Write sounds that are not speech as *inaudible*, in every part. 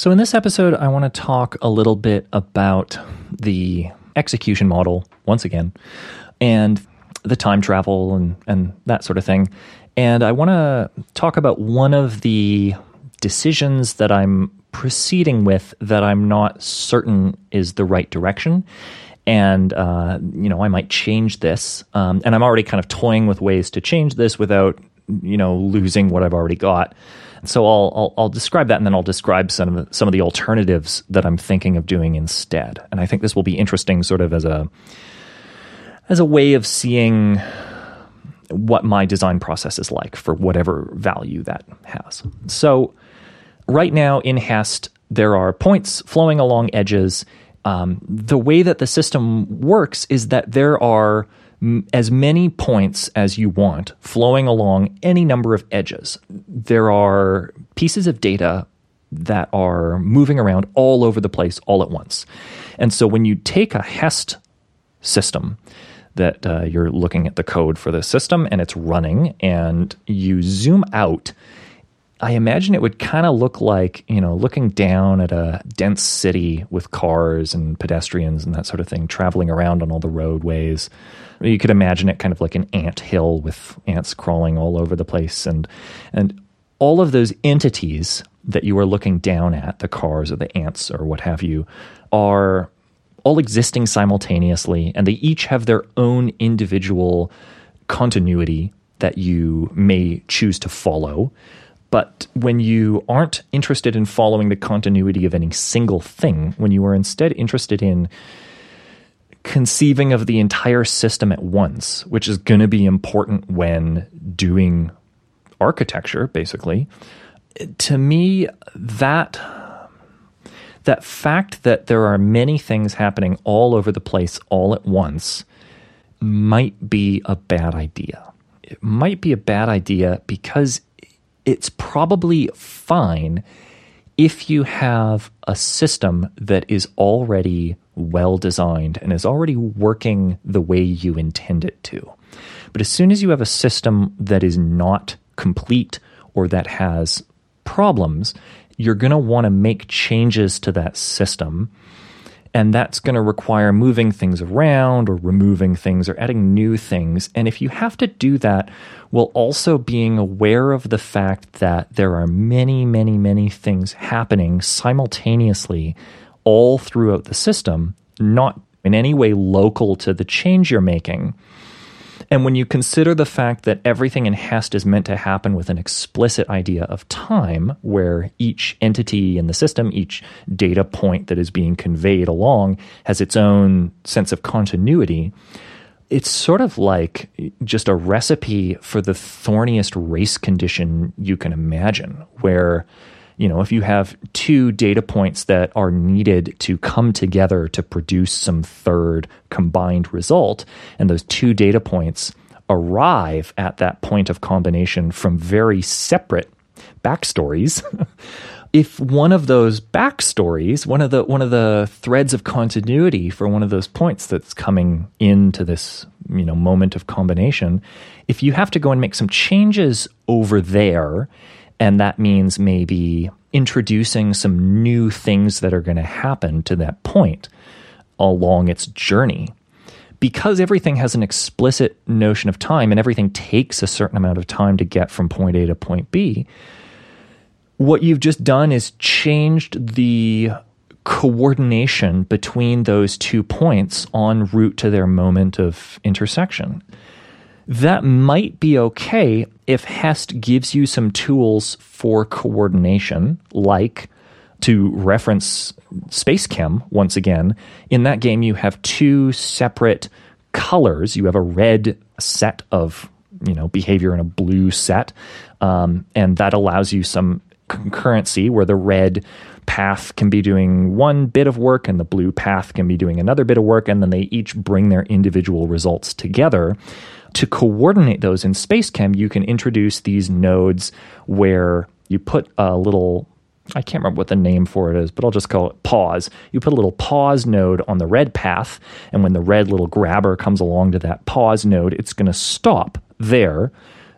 So, in this episode, I want to talk a little bit about the execution model once again and the time travel and, and that sort of thing. And I want to talk about one of the decisions that I'm proceeding with that I'm not certain is the right direction. And, uh, you know, I might change this. Um, and I'm already kind of toying with ways to change this without, you know, losing what I've already got. So I'll, I'll, I'll describe that, and then I'll describe some of the, some of the alternatives that I'm thinking of doing instead. And I think this will be interesting, sort of as a as a way of seeing what my design process is like for whatever value that has. So right now in Hest, there are points flowing along edges. Um, the way that the system works is that there are as many points as you want flowing along any number of edges. There are pieces of data that are moving around all over the place all at once. And so when you take a HEST system, that uh, you're looking at the code for the system and it's running, and you zoom out, I imagine it would kind of look like, you know, looking down at a dense city with cars and pedestrians and that sort of thing traveling around on all the roadways. You could imagine it kind of like an ant hill with ants crawling all over the place and and all of those entities that you are looking down at, the cars or the ants or what have you, are all existing simultaneously and they each have their own individual continuity that you may choose to follow. But when you aren't interested in following the continuity of any single thing, when you are instead interested in conceiving of the entire system at once, which is going to be important when doing architecture, basically, to me, that that fact that there are many things happening all over the place all at once might be a bad idea. It might be a bad idea because it's probably fine if you have a system that is already well designed and is already working the way you intend it to. But as soon as you have a system that is not complete or that has problems, you're going to want to make changes to that system and that's going to require moving things around or removing things or adding new things. And if you have to do that while also being aware of the fact that there are many, many, many things happening simultaneously all throughout the system, not in any way local to the change you're making, and when you consider the fact that everything in Hest is meant to happen with an explicit idea of time, where each entity in the system, each data point that is being conveyed along, has its own sense of continuity, it's sort of like just a recipe for the thorniest race condition you can imagine, where you know, if you have two data points that are needed to come together to produce some third combined result, and those two data points arrive at that point of combination from very separate backstories. *laughs* if one of those backstories, one of the one of the threads of continuity for one of those points that's coming into this you know moment of combination, if you have to go and make some changes over there and that means maybe introducing some new things that are going to happen to that point along its journey. Because everything has an explicit notion of time and everything takes a certain amount of time to get from point A to point B, what you've just done is changed the coordination between those two points en route to their moment of intersection. That might be okay if Hest gives you some tools for coordination, like to reference SpaceChem once again. In that game, you have two separate colors. You have a red set of you know behavior and a blue set, um, and that allows you some concurrency where the red path can be doing one bit of work and the blue path can be doing another bit of work, and then they each bring their individual results together to coordinate those in SpaceChem, you can introduce these nodes where you put a little I can't remember what the name for it is, but I'll just call it pause. You put a little pause node on the red path, and when the red little grabber comes along to that pause node, it's going to stop there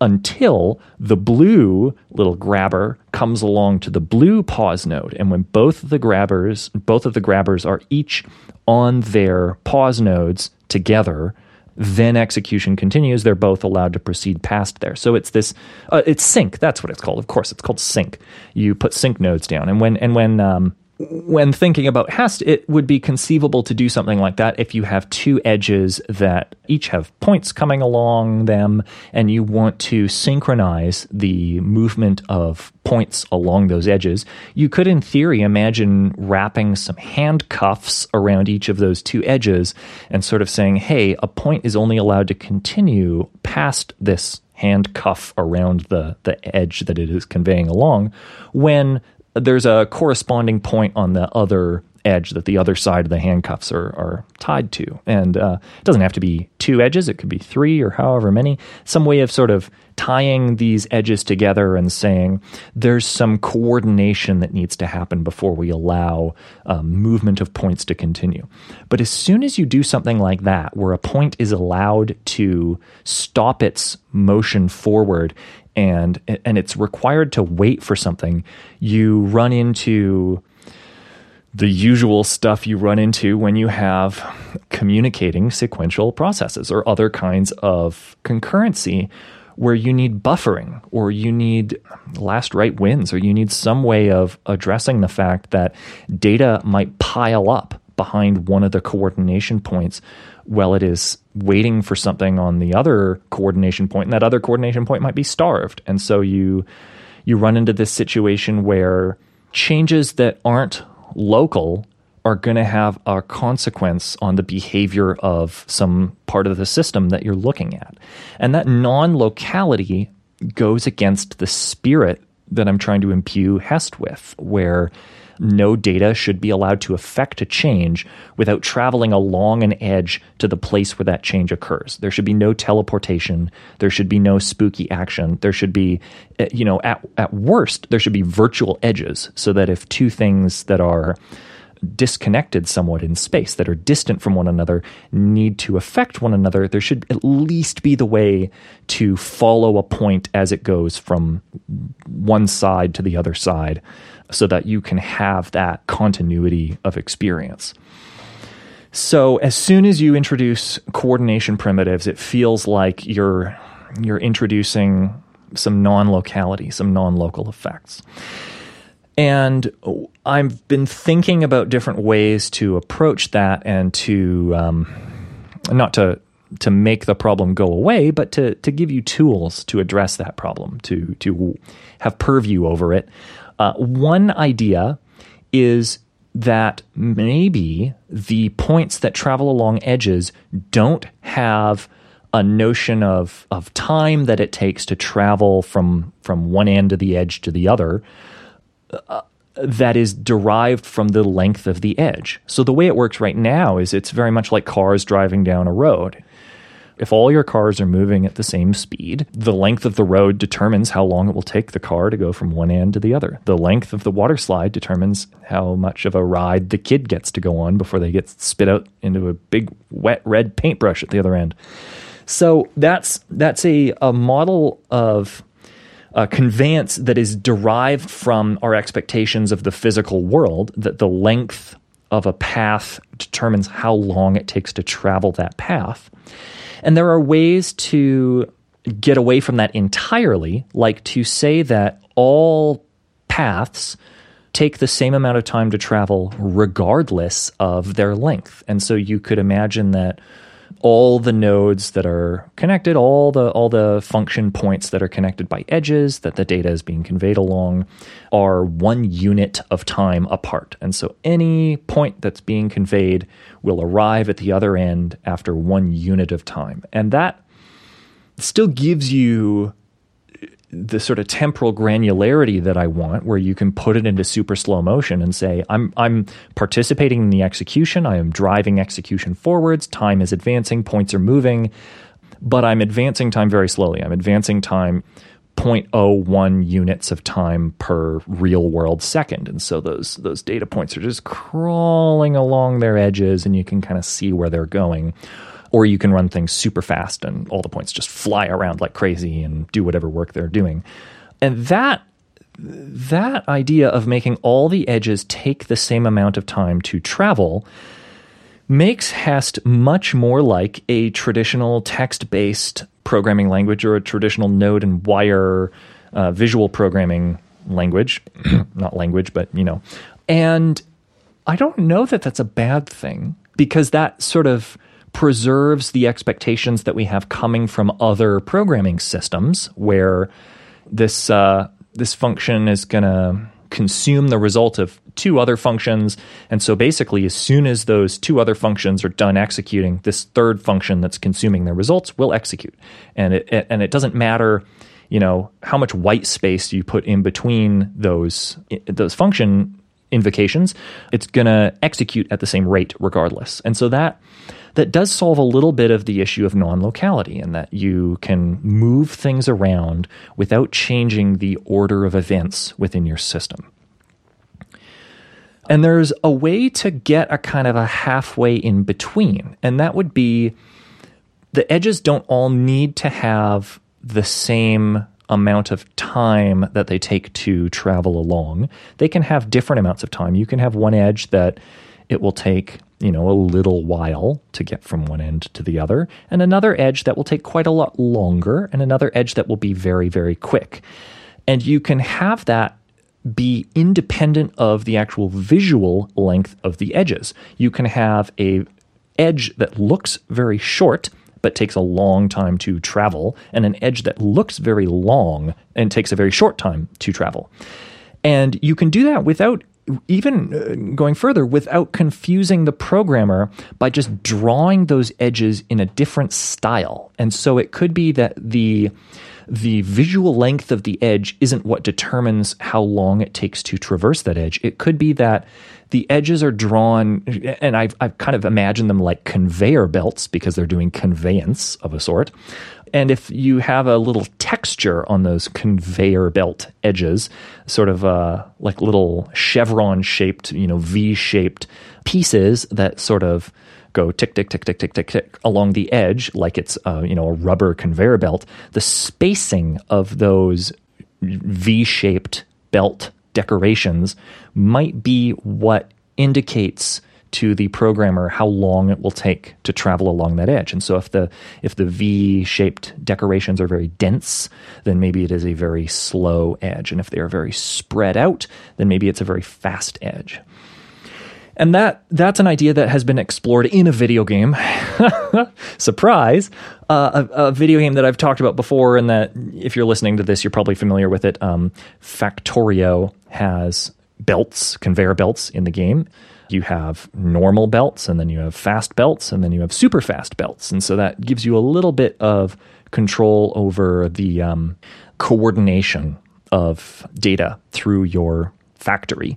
until the blue little grabber comes along to the blue pause node. And when both of the grabbers, both of the grabbers are each on their pause nodes together, then execution continues. They're both allowed to proceed past there. So it's this, uh, it's sync. That's what it's called. Of course, it's called sync. You put sync nodes down, and when and when um, when thinking about Hest, it would be conceivable to do something like that if you have two edges that each have points coming along them and you want to synchronize the movement of points along those edges. You could, in theory, imagine wrapping some handcuffs around each of those two edges and sort of saying, hey, a point is only allowed to continue past this handcuff around the, the edge that it is conveying along when there's a corresponding point on the other edge that the other side of the handcuffs are, are tied to. And uh, it doesn't have to be two edges, it could be three or however many. Some way of sort of tying these edges together and saying there's some coordination that needs to happen before we allow um, movement of points to continue. But as soon as you do something like that, where a point is allowed to stop its motion forward and and it's required to wait for something, you run into the usual stuff you run into when you have communicating sequential processes or other kinds of concurrency where you need buffering or you need last write wins or you need some way of addressing the fact that data might pile up behind one of the coordination points while it is waiting for something on the other coordination point and that other coordination point might be starved and so you you run into this situation where changes that aren't local are going to have a consequence on the behavior of some part of the system that you're looking at. And that non locality goes against the spirit that I'm trying to imbue Hest with, where no data should be allowed to affect a change without traveling along an edge to the place where that change occurs. There should be no teleportation. There should be no spooky action. There should be, eh, you know, at, at worst, there should be virtual edges so that if two things that are disconnected somewhat in space, that are distant from one another, need to affect one another, there should at least be the way to follow a point as it goes from one side to the other side so that you can have that continuity of experience. So as soon as you introduce coordination primitives, it feels like you're you're introducing some non-locality, some non-local effects. And I've been thinking about different ways to approach that and to um, not to to make the problem go away, but to to give you tools to address that problem, to to have purview over it. Uh, one idea is that maybe the points that travel along edges don't have a notion of of time that it takes to travel from from one end of the edge to the other. Uh, that is derived from the length of the edge. So the way it works right now is it's very much like cars driving down a road. If all your cars are moving at the same speed, the length of the road determines how long it will take the car to go from one end to the other. The length of the water slide determines how much of a ride the kid gets to go on before they get spit out into a big wet red paintbrush at the other end. So that's that's a, a model of conveyance that is derived from our expectations of the physical world, that the length of a path determines how long it takes to travel that path. And there are ways to get away from that entirely, like to say that all paths take the same amount of time to travel regardless of their length. And so you could imagine that all the nodes that are connected, all the all the function points that are connected by edges that the data is being conveyed along are one unit of time apart. And so any point that's being conveyed will arrive at the other end after one unit of time. And that still gives you the sort of temporal granularity that I want, where you can put it into super slow motion and say, I'm, I'm participating in the execution, I am driving execution forwards, time is advancing, points are moving, but I'm advancing time very slowly. I'm advancing time 0.01 units of time per real world second. And so those those data points are just crawling along their edges and you can kind of see where they're going. Or you can run things super fast and all the points just fly around like crazy and do whatever work they're doing. And that that idea of making all the edges take the same amount of time to travel makes Hest much more like a traditional text based programming language or a traditional node and wire uh, visual programming language. *clears throat* Not language, but you know. And I don't know that that's a bad thing because that sort of preserves the expectations that we have coming from other programming systems where this uh, this function is going to consume the result of two other functions. And so basically, as soon as those two other functions are done executing, this third function that's consuming their results will execute. And it, and it doesn't matter, you know, how much white space you put in between those those function invocations. It's going to execute at the same rate regardless. And so that that does solve a little bit of the issue of non locality in that you can move things around without changing the order of events within your system. And there's a way to get a kind of a halfway in between, and that would be the edges don't all need to have the same amount of time that they take to travel along. They can have different amounts of time. You can have one edge that it will take you know, a little while to get from one end to the other, and another edge that will take quite a lot longer, and another edge that will be very, very quick. And you can have that be independent of the actual visual length of the edges. You can have a edge that looks very short but takes a long time to travel and an edge that looks very long and takes a very short time to travel. And you can do that without even uh, going further, without confusing the programmer by just drawing those edges in a different style. And so it could be that the the visual length of the edge isn't what determines how long it takes to traverse that edge. It could be that the edges are drawn, and I've, I've kind of imagined them like conveyor belts because they're doing conveyance of a sort. And if you have a little texture on those conveyor belt edges, sort of uh, like little chevron shaped, you know, V shaped pieces that sort of go tick tick tick tick tick tick tick along the edge like it's uh, you know a rubber conveyor belt the spacing of those v-shaped belt decorations might be what indicates to the programmer how long it will take to travel along that edge. And so if the if the V-shaped decorations are very dense, then maybe it is a very slow edge. And if they are very spread out, then maybe it's a very fast edge. And that that's an idea that has been explored in a video game. *laughs* Surprise! Uh, a, a, video game that I've talked about before, and that if you're listening to this, you're probably familiar with it. Um, Factorio has belts, conveyor belts in the game you have normal belts and then you have fast belts and then you have super fast belts. And so that gives you a little bit of control over the um, coordination of data through your factory.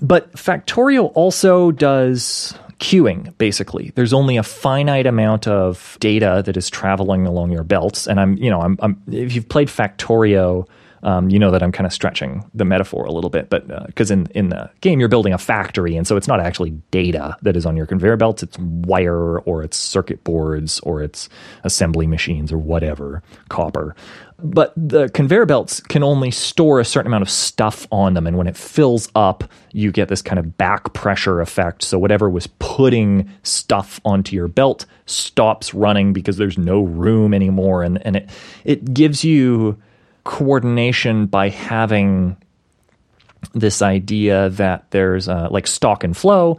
But Factorio also does queuing basically. There's only a finite amount of data that is traveling along your belts. And i'm you know i'm, I'm if you've played factorio um, you know that I'm kind of stretching the metaphor a little bit, but because uh, in in the game you're building a factory, and so it's not actually data that is on your conveyor belts; it's wire or it's circuit boards or it's assembly machines or whatever, copper. But the conveyor belts can only store a certain amount of stuff on them, and when it fills up, you get this kind of back pressure effect. So whatever was putting stuff onto your belt stops running because there's no room anymore, and and it it gives you coordination by having this idea that there's uh, like stock and flow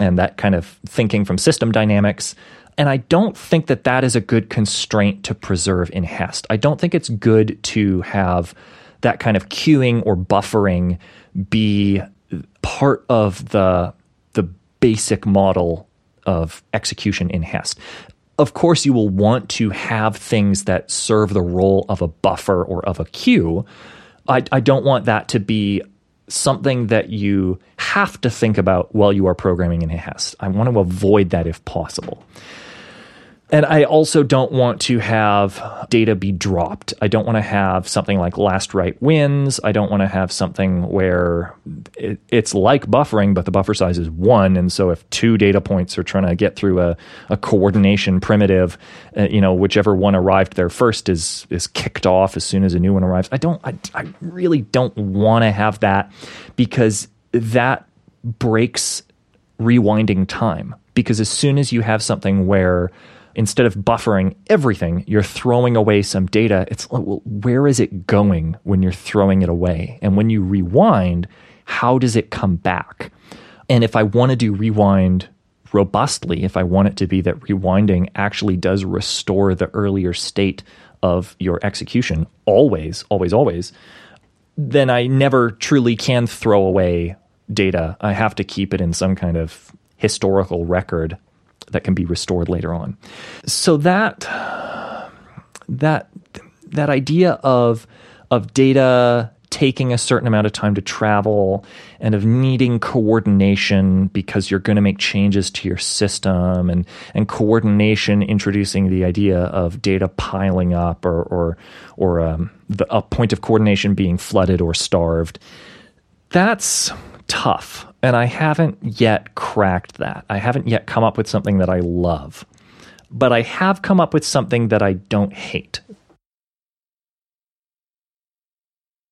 and that kind of thinking from system dynamics. And I don't think that that is a good constraint to preserve in Hest. I don't think it's good to have that kind of queuing or buffering be part of the the basic model of execution in Hest of course, you will want to have things that serve the role of a buffer or of a queue. I, I don't want that to be something that you have to think about while you are programming in Hest. I want to avoid that if possible. And I also don't want to have data be dropped. I don't want to have something like last write wins. I don't want to have something where it, it's like buffering, but the buffer size is one. And so if two data points are trying to get through a, a coordination primitive, uh, you know, whichever one arrived there first is is kicked off as soon as a new one arrives. I don't. I, I really don't want to have that because that breaks rewinding time. Because as soon as you have something where instead of buffering everything, you're throwing away some data. It's well, where is it going when you're throwing it away? And when you rewind, how does it come back? And if I want to do rewind robustly, if I want it to be that rewinding actually does restore the earlier state of your execution, always, always, always, then I never truly can throw away data. I have to keep it in some kind of historical record that can be restored later on. So that that that idea of of data taking a certain amount of time to travel and of needing coordination because you're going to make changes to your system and and coordination introducing the idea of data piling up or or or um, the, a point of coordination being flooded or starved that's tough and I haven't yet cracked that. I haven't yet come up with something that I love. But I have come up with something that I don't hate.